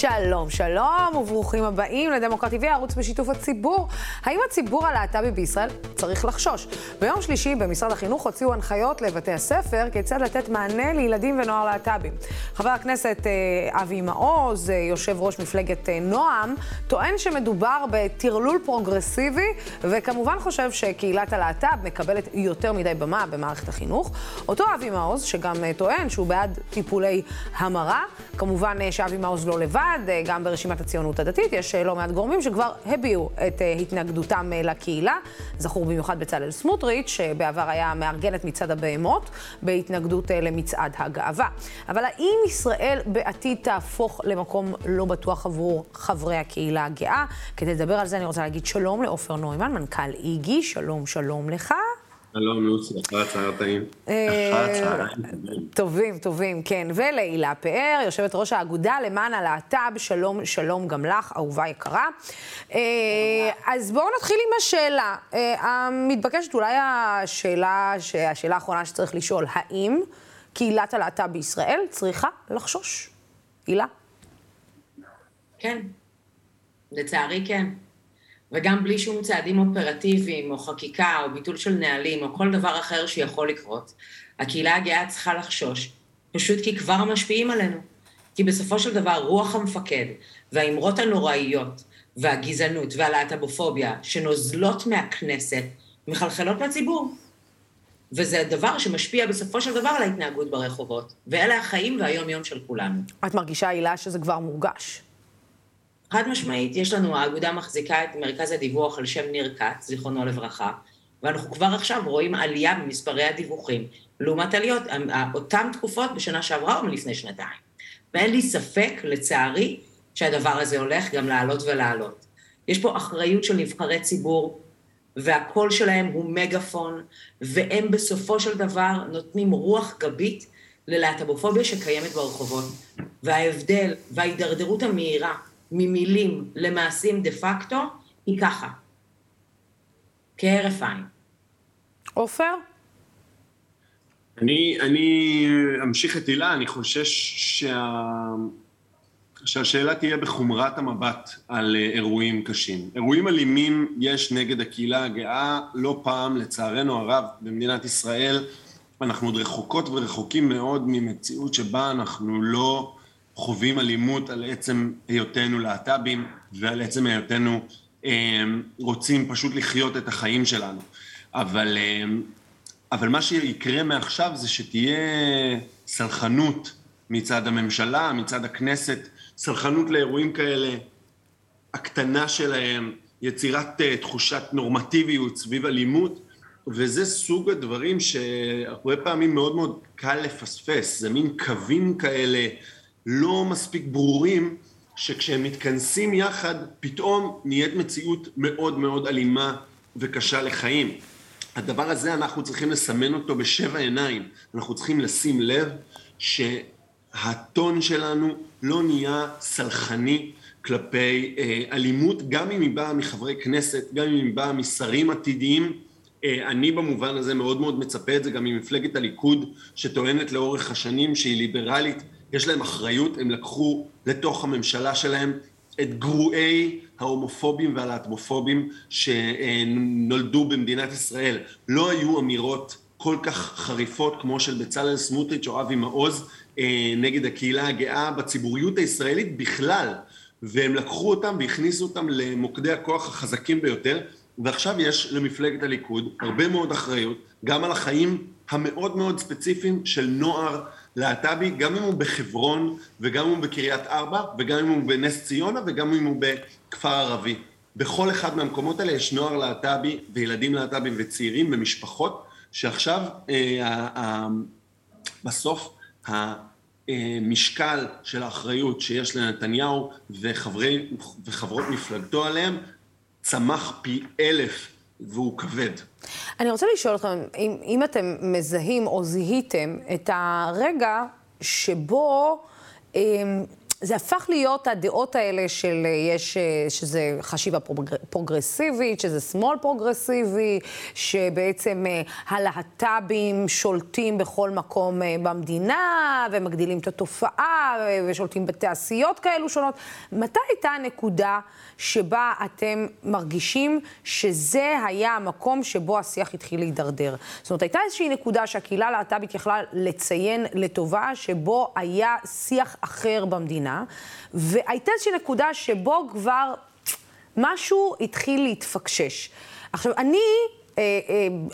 שלום, שלום, וברוכים הבאים ל DemocraTV, הערוץ בשיתוף הציבור. האם הציבור הלהט"בי בישראל צריך לחשוש? ביום שלישי במשרד החינוך הוציאו הנחיות לבתי הספר כיצד לתת מענה לילדים ונוער להט"בים. חבר הכנסת אה, אבי מעוז, אה, יושב ראש מפלגת אה, נועם, טוען שמדובר בטרלול פרוגרסיבי, וכמובן חושב שקהילת הלהט"ב מקבלת יותר מדי במה במערכת החינוך. אותו אבי מעוז, שגם טוען שהוא בעד טיפולי המרה, כמובן שאבי מעוז לא לבד. לבד, אה, גם ברשימת הציונות הדתית, יש אה, לא מעט גורמים שכבר הביעו את אה, התנגדותם לקהילה. זכור במיוחד בצלאל סמוטריץ', שבעבר היה מארגן את מצעד הבהמות, בהתנגדות למצעד הגאווה. אבל האם ישראל בעתיד תהפוך למקום לא בטוח עבור חברי הקהילה הגאה? כדי לדבר על זה אני רוצה להגיד שלום לעופר נוימן, מנכ"ל איגי, שלום, שלום לך. שלום, לוסי, אחר הצהריים. טובים, טובים, כן. ולהילה פאר, יושבת ראש האגודה למען הלהט"ב, שלום, שלום גם לך, אהובה יקרה. אה, אז בואו נתחיל עם השאלה. אה, המתבקשת אולי השאלה, השאלה האחרונה שצריך לשאול, האם קהילת הלהט"ב בישראל צריכה לחשוש? הילה? כן. לצערי כן. וגם בלי שום צעדים אופרטיביים, או חקיקה, או ביטול של נהלים, או כל דבר אחר שיכול לקרות, הקהילה הגאה צריכה לחשוש, פשוט כי כבר משפיעים עלינו. כי בסופו של דבר רוח המפקד, והאמרות הנוראיות, והגזענות, והלהט"בופוביה, שנוזלות מהכנסת, מחלחלות לציבור. וזה דבר שמשפיע בסופו של דבר על ההתנהגות ברחובות. ואלה החיים והיום-יום של כולנו. את מרגישה, הילה, שזה כבר מורגש? חד משמעית, יש לנו, האגודה מחזיקה את מרכז הדיווח על שם ניר כץ, זיכרונו לברכה, ואנחנו כבר עכשיו רואים עלייה במספרי הדיווחים, לעומת עליות, אותן תקופות בשנה שעברה או מלפני שנתיים. ואין לי ספק, לצערי, שהדבר הזה הולך גם לעלות ולעלות. יש פה אחריות של נבחרי ציבור, והקול שלהם הוא מגפון, והם בסופו של דבר נותנים רוח גבית ללהט"בופוביה שקיימת ברחובות. וההבדל וההידרדרות המהירה ממילים למעשים דה פקטו, היא ככה. כהרף עין. עופר? אני, אני אמשיך את הילה, אני חושש שה... שהשאלה תהיה בחומרת המבט על אה, אירועים קשים. אירועים אלימים יש נגד הקהילה הגאה לא פעם, לצערנו הרב, במדינת ישראל. אנחנו עוד רחוקות ורחוקים מאוד ממציאות שבה אנחנו לא חווים אלימות על עצם היותנו להט"בים ועל עצם היותנו אה, רוצים פשוט לחיות את החיים שלנו. אבל, אה, אבל מה שיקרה מעכשיו זה שתהיה סלחנות מצד הממשלה, מצד הכנסת, סלחנות לאירועים כאלה, הקטנה שלהם, יצירת uh, תחושת נורמטיביות סביב אלימות, וזה סוג הדברים שהרבה פעמים מאוד מאוד קל לפספס, זה מין קווים כאלה לא מספיק ברורים, שכשהם מתכנסים יחד, פתאום נהיית מציאות מאוד מאוד אלימה וקשה לחיים. הדבר הזה אנחנו צריכים לסמן אותו בשבע עיניים. אנחנו צריכים לשים לב שהטון שלנו לא נהיה סלחני כלפי אה, אלימות, גם אם היא באה מחברי כנסת, גם אם היא באה משרים עתידיים. אה, אני במובן הזה מאוד מאוד מצפה את זה גם ממפלגת הליכוד, שטוענת לאורך השנים שהיא ליברלית. יש להם אחריות, הם לקחו לתוך הממשלה שלהם את גרועי ההומופובים והלהטמופובים שנולדו במדינת ישראל. לא היו אמירות כל כך חריפות כמו של בצלאל סמוטריץ' או אבי מעוז אה, נגד הקהילה הגאה בציבוריות הישראלית בכלל, והם לקחו אותם והכניסו אותם למוקדי הכוח החזקים ביותר, ועכשיו יש למפלגת הליכוד הרבה מאוד אחריות, גם על החיים המאוד מאוד ספציפיים של נוער להט"בי, גם אם הוא בחברון, וגם אם הוא בקריית ארבע, וגם אם הוא בנס ציונה, וגם אם הוא בכפר ערבי. בכל אחד מהמקומות האלה יש נוער להט"בי וילדים להט"בים וצעירים במשפחות, שעכשיו אה, אה, בסוף המשקל של האחריות שיש לנתניהו וחברי, וחברות מפלגתו עליהם צמח פי אלף והוא כבד. אני רוצה לשאול אתכם, אם, אם אתם מזהים או זיהיתם את הרגע שבו אה, זה הפך להיות הדעות האלה של יש, שזה חשיבה פרוגרסיבית, שזה שמאל פרוגרסיבי, שבעצם אה, הלהט"בים שולטים בכל מקום אה, במדינה, ומגדילים את התופעה, ושולטים בתעשיות כאלו שונות. מתי הייתה הנקודה שבה אתם מרגישים שזה היה המקום שבו השיח התחיל להידרדר? זאת אומרת, הייתה איזושהי נקודה שהקהילה הלהט"בית יכלה לציין לטובה, שבו היה שיח אחר במדינה. המדינה, והייתה איזושהי נקודה שבו כבר משהו התחיל להתפקשש. עכשיו, אני אה,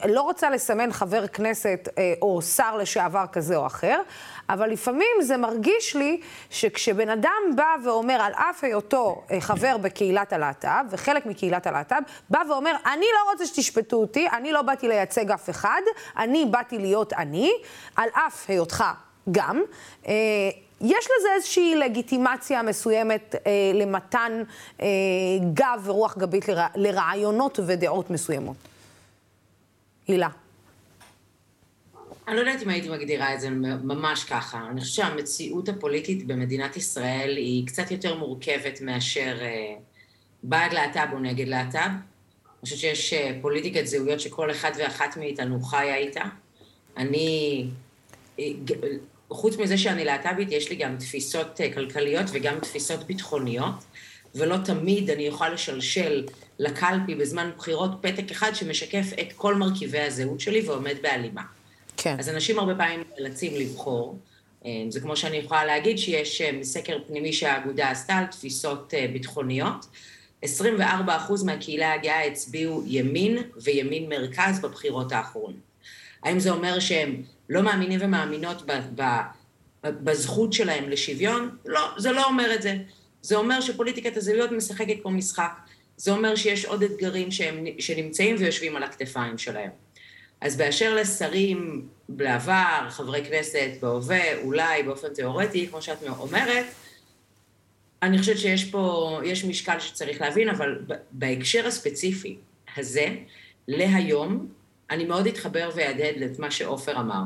אה, לא רוצה לסמן חבר כנסת אה, או שר לשעבר כזה או אחר, אבל לפעמים זה מרגיש לי שכשבן אדם בא ואומר, על אף היותו אה, חבר בקהילת הלהט"ב, וחלק מקהילת הלהט"ב, בא ואומר, אני לא רוצה שתשפטו אותי, אני לא באתי לייצג אף אחד, אני באתי להיות אני, על אף היותך גם. אה, יש לזה איזושהי לגיטימציה מסוימת אה, למתן אה, גב ורוח גבית לרע, לרעיונות ודעות מסוימות. הילה. אני לא יודעת אם הייתי מגדירה את זה ממש ככה. אני חושבת שהמציאות הפוליטית במדינת ישראל היא קצת יותר מורכבת מאשר אה, בעד להט"ב או נגד להט"ב. אני חושבת שיש אה, פוליטיקת זהויות שכל אחד ואחת מאיתנו חיה איתה. אני... חוץ מזה שאני להט"בית, יש לי גם תפיסות אה, כלכליות וגם תפיסות ביטחוניות, ולא תמיד אני אוכל לשלשל לקלפי בזמן בחירות פתק אחד שמשקף את כל מרכיבי הזהות שלי ועומד בהלימה. כן. אז אנשים הרבה פעמים נאלצים לבחור. אה, זה כמו שאני יכולה להגיד שיש אה, סקר פנימי שהאגודה עשתה על תפיסות ביטחוניות. 24% מהקהילה הגאה הצביעו ימין וימין מרכז בבחירות האחרונות. האם זה אומר שהם לא מאמינים ומאמינות ב, ב, בזכות שלהם לשוויון? לא, זה לא אומר את זה. זה אומר שפוליטיקת הזהויות משחקת פה משחק. זה אומר שיש עוד אתגרים שהם, שנמצאים ויושבים על הכתפיים שלהם. אז באשר לשרים בעבר, חברי כנסת בהווה, אולי באופן תיאורטי, כמו שאת אומרת, אני חושבת שיש פה, יש משקל שצריך להבין, אבל בהקשר הספציפי הזה, להיום, אני מאוד אתחבר ואהדהד את מה שעופר אמר.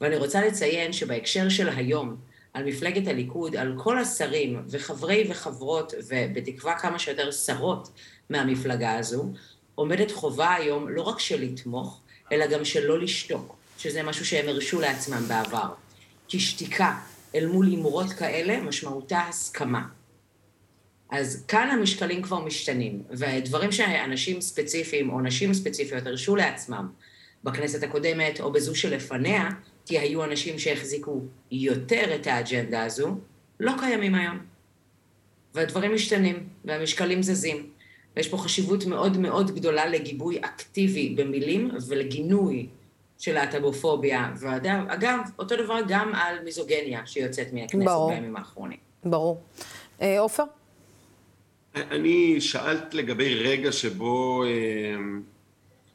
ואני רוצה לציין שבהקשר של היום, על מפלגת הליכוד, על כל השרים וחברי וחברות, ובתקווה כמה שיותר שרות מהמפלגה הזו, עומדת חובה היום לא רק של לתמוך, אלא גם של לא לשתוק, שזה משהו שהם הרשו לעצמם בעבר. כי שתיקה אל מול הימורות כאלה, משמעותה הסכמה. אז כאן המשקלים כבר משתנים, ודברים שאנשים ספציפיים או נשים ספציפיות הרשו לעצמם בכנסת הקודמת או בזו שלפניה, כי היו אנשים שהחזיקו יותר את האג'נדה הזו, לא קיימים היום. והדברים משתנים, והמשקלים זזים. ויש פה חשיבות מאוד מאוד גדולה לגיבוי אקטיבי במילים ולגינוי של להט"בופוביה. ואגב, אותו דבר גם על מיזוגניה שיוצאת מהכנסת בימים האחרונים. ברור. אה, עופר? אני שאלת לגבי רגע שבו, אה,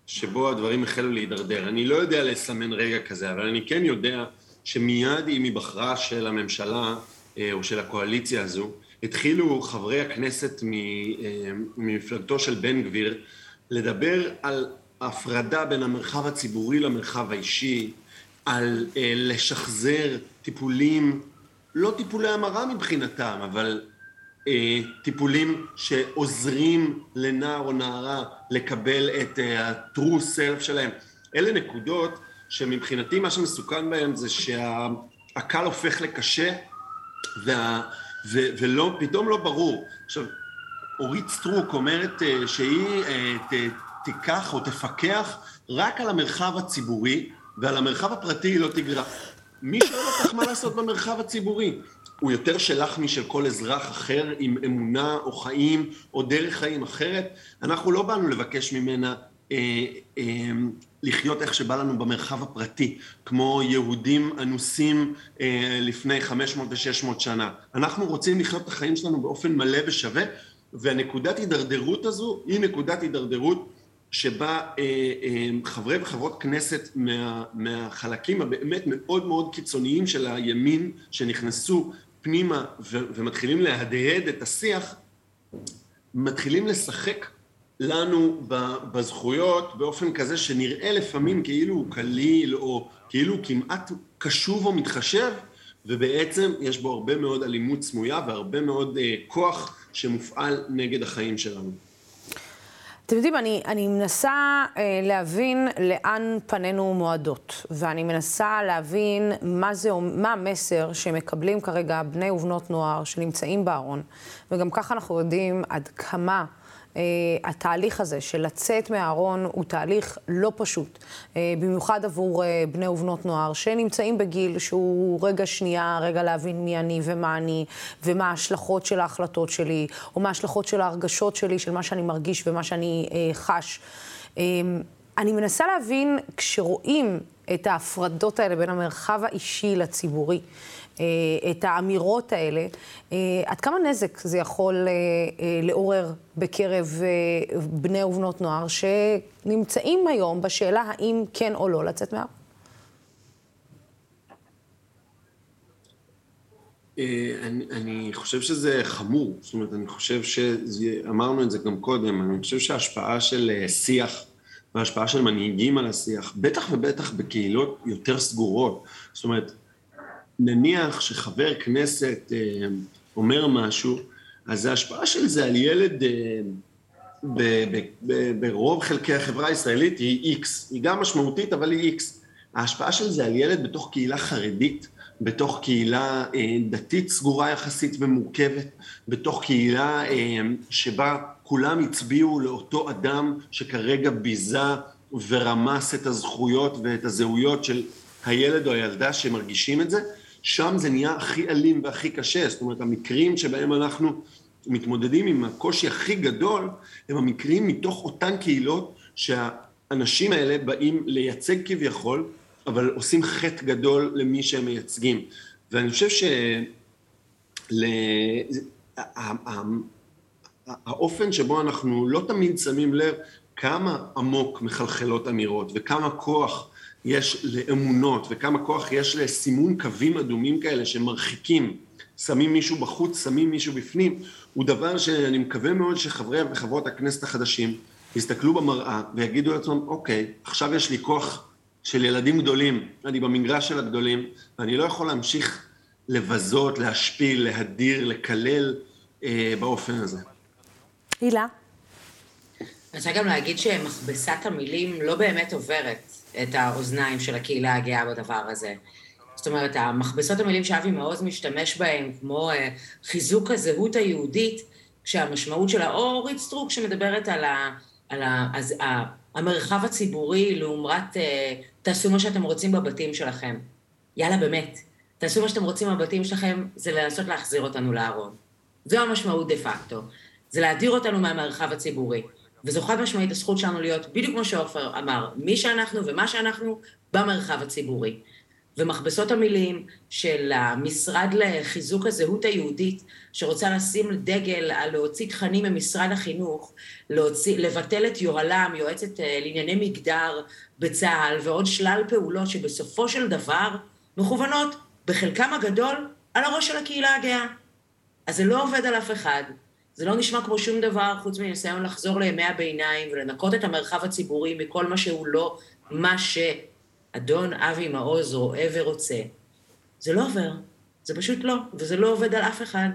שבו הדברים החלו להידרדר. אני לא יודע לסמן רגע כזה, אבל אני כן יודע שמיד עם היבחרה של הממשלה אה, או של הקואליציה הזו, התחילו חברי הכנסת אה, ממפלגתו של בן גביר לדבר על הפרדה בין המרחב הציבורי למרחב האישי, על לשחזר טיפולים, לא טיפולי המרה מבחינתם, אבל אה, טיפולים שעוזרים לנער או נערה לקבל את אה, ה-true self שלהם. אלה נקודות שמבחינתי מה שמסוכן בהן זה שהקל הופך לקשה וה, ו, ולא, פתאום לא ברור. עכשיו, אורית סטרוק אומרת אה, שהיא ת, תיקח או תפקח רק על המרחב הציבורי ועל המרחב הפרטי היא לא תגרע. מי שואל אותך מה לעשות במרחב הציבורי? הוא יותר שלך משל כל אזרח אחר עם אמונה או חיים או דרך חיים אחרת. אנחנו לא באנו לבקש ממנה אה, אה, לחיות איך שבא לנו במרחב הפרטי, כמו יהודים אנוסים אה, לפני 500 ו-600 שנה. אנחנו רוצים לחיות את החיים שלנו באופן מלא ושווה, והנקודת הידרדרות הזו היא נקודת הידרדרות שבה אה, אה, חברי וחברות כנסת מה, מהחלקים הבאמת מאוד מאוד קיצוניים של הימין שנכנסו פנימה ו- ומתחילים להדהד את השיח, מתחילים לשחק לנו בזכויות באופן כזה שנראה לפעמים כאילו הוא קליל או כאילו הוא כמעט קשוב או מתחשב, ובעצם יש בו הרבה מאוד אלימות סמויה והרבה מאוד אה, כוח שמופעל נגד החיים שלנו. אתם יודעים, אני, אני מנסה אה, להבין לאן פנינו מועדות, ואני מנסה להבין מה, זה, מה המסר שמקבלים כרגע בני ובנות נוער שנמצאים בארון, וגם ככה אנחנו יודעים עד כמה התהליך הזה של לצאת מהארון הוא תהליך לא פשוט, אה, במיוחד עבור אה, בני ובנות נוער שנמצאים בגיל שהוא רגע שנייה, רגע להבין מי אני ומה אני, ומה ההשלכות של ההחלטות שלי, או מה ההשלכות של ההרגשות שלי, של מה שאני מרגיש ומה שאני חש. אני מנסה להבין, כשרואים את ההפרדות האלה בין המרחב האישי לציבורי, את האמירות האלה, אה, עד כמה נזק זה יכול אה, לעורר בקרב בני ובנות נוער שנמצאים היום בשאלה האם כן או לא לצאת מהארץ? אני, אני חושב שזה חמור, זאת אומרת, אני חושב שאמרנו את זה גם קודם, אני חושב שההשפעה של שיח וההשפעה של מנהיגים על השיח, בטח ובטח בקהילות יותר סגורות, זאת אומרת, נניח שחבר כנסת אה, אומר משהו, אז ההשפעה של זה על ילד אה, ברוב חלקי החברה הישראלית היא איקס, היא גם משמעותית אבל היא איקס. ההשפעה של זה על ילד בתוך קהילה חרדית, בתוך קהילה אה, דתית סגורה יחסית ומורכבת, בתוך קהילה שבה כולם הצביעו לאותו אדם שכרגע ביזה ורמס את הזכויות ואת הזהויות של הילד או הילדה שמרגישים את זה, שם זה נהיה הכי אלים והכי קשה, זאת אומרת המקרים שבהם אנחנו מתמודדים עם הקושי הכי גדול, הם המקרים מתוך אותן קהילות שהאנשים האלה באים לייצג כביכול, אבל עושים חטא גדול למי שהם מייצגים. ואני חושב שהאופן שבו אנחנו לא תמיד שמים לב כמה עמוק מחלחלות אמירות וכמה כוח יש לאמונות וכמה כוח יש לסימון קווים אדומים כאלה שמרחיקים, שמים מישהו בחוץ, שמים מישהו בפנים, הוא דבר שאני מקווה מאוד שחברי וחברות הכנסת החדשים יסתכלו במראה ויגידו לעצמם, אוקיי, עכשיו יש לי כוח של ילדים גדולים, אני במגרש של הגדולים, ואני לא יכול להמשיך לבזות, להשפיל, להדיר, לקלל אה, באופן הזה. הילה? אני רוצה גם להגיד שמכבסת המילים לא באמת עוברת. את האוזניים של הקהילה הגאה בדבר הזה. זאת אומרת, המכבסות המילים שאבי מעוז משתמש בהם, כמו uh, חיזוק הזהות היהודית, כשהמשמעות שלה, או אורית סטרוק שמדברת על, ה, על ה, אז, ה, המרחב הציבורי לעומת uh, תעשו מה שאתם רוצים בבתים שלכם. יאללה, באמת, תעשו מה שאתם רוצים בבתים שלכם, זה לנסות להחזיר אותנו לארון. זו המשמעות דה פקטו. זה להדיר אותנו מהמרחב הציבורי. וזו חד משמעית הזכות שלנו להיות, בדיוק כמו שעופר אמר, מי שאנחנו ומה שאנחנו במרחב הציבורי. ומכבסות המילים של המשרד לחיזוק הזהות היהודית, שרוצה לשים דגל על להוציא תכנים ממשרד החינוך, להוציא, לבטל את יוהל"ם, יועצת אה, לענייני מגדר בצה"ל, ועוד שלל פעולות שבסופו של דבר מכוונות בחלקם הגדול על הראש של הקהילה הגאה. אז זה לא עובד על אף אחד. זה לא נשמע כמו שום דבר חוץ מניסיון לחזור לימי הביניים ולנקות את המרחב הציבורי מכל מה שהוא לא מה שאדון אבי מעוז רואה ורוצה. זה לא עובר, זה פשוט לא, וזה לא עובד על אף אחד.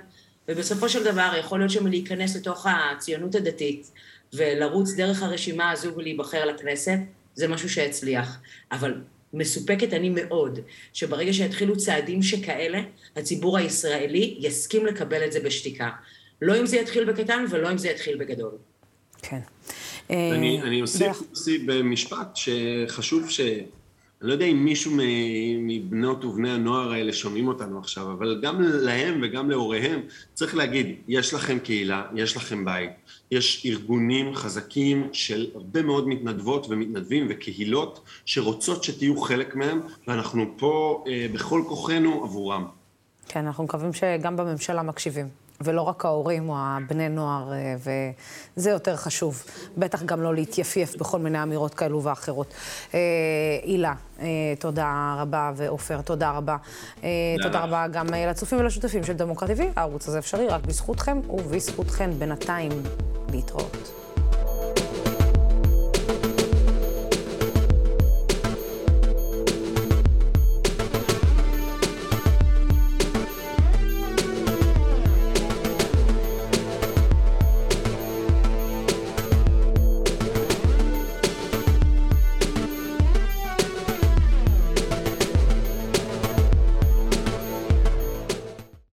ובסופו של דבר יכול להיות שמלהיכנס לתוך הציונות הדתית ולרוץ דרך הרשימה הזו ולהיבחר לכנסת, זה משהו שהצליח. אבל מסופקת אני מאוד, שברגע שיתחילו צעדים שכאלה, הציבור הישראלי יסכים לקבל את זה בשתיקה. לא אם זה יתחיל בקטן ולא אם זה יתחיל בגדול. כן. אני, אה, אני אוסיף, אוסיף במשפט שחשוב ש... אני לא יודע אם מישהו מבנות ובני הנוער האלה שומעים אותנו עכשיו, אבל גם להם וגם להוריהם צריך להגיד, יש לכם קהילה, יש לכם בית, יש ארגונים חזקים של הרבה מאוד מתנדבות ומתנדבים וקהילות שרוצות שתהיו חלק מהם, ואנחנו פה אה, בכל כוחנו עבורם. כן, אנחנו מקווים שגם בממשלה מקשיבים. ולא רק ההורים או הבני נוער, אה, וזה יותר חשוב. בטח גם לא להתייפייף בכל מיני אמירות כאלו ואחרות. אה, הילה, אה, תודה רבה, ועופר, תודה רבה. תודה רבה גם לצופים ולשותפים של דמוקרט TV. הערוץ הזה אפשרי רק בזכותכם ובזכותכן בינתיים להתראות.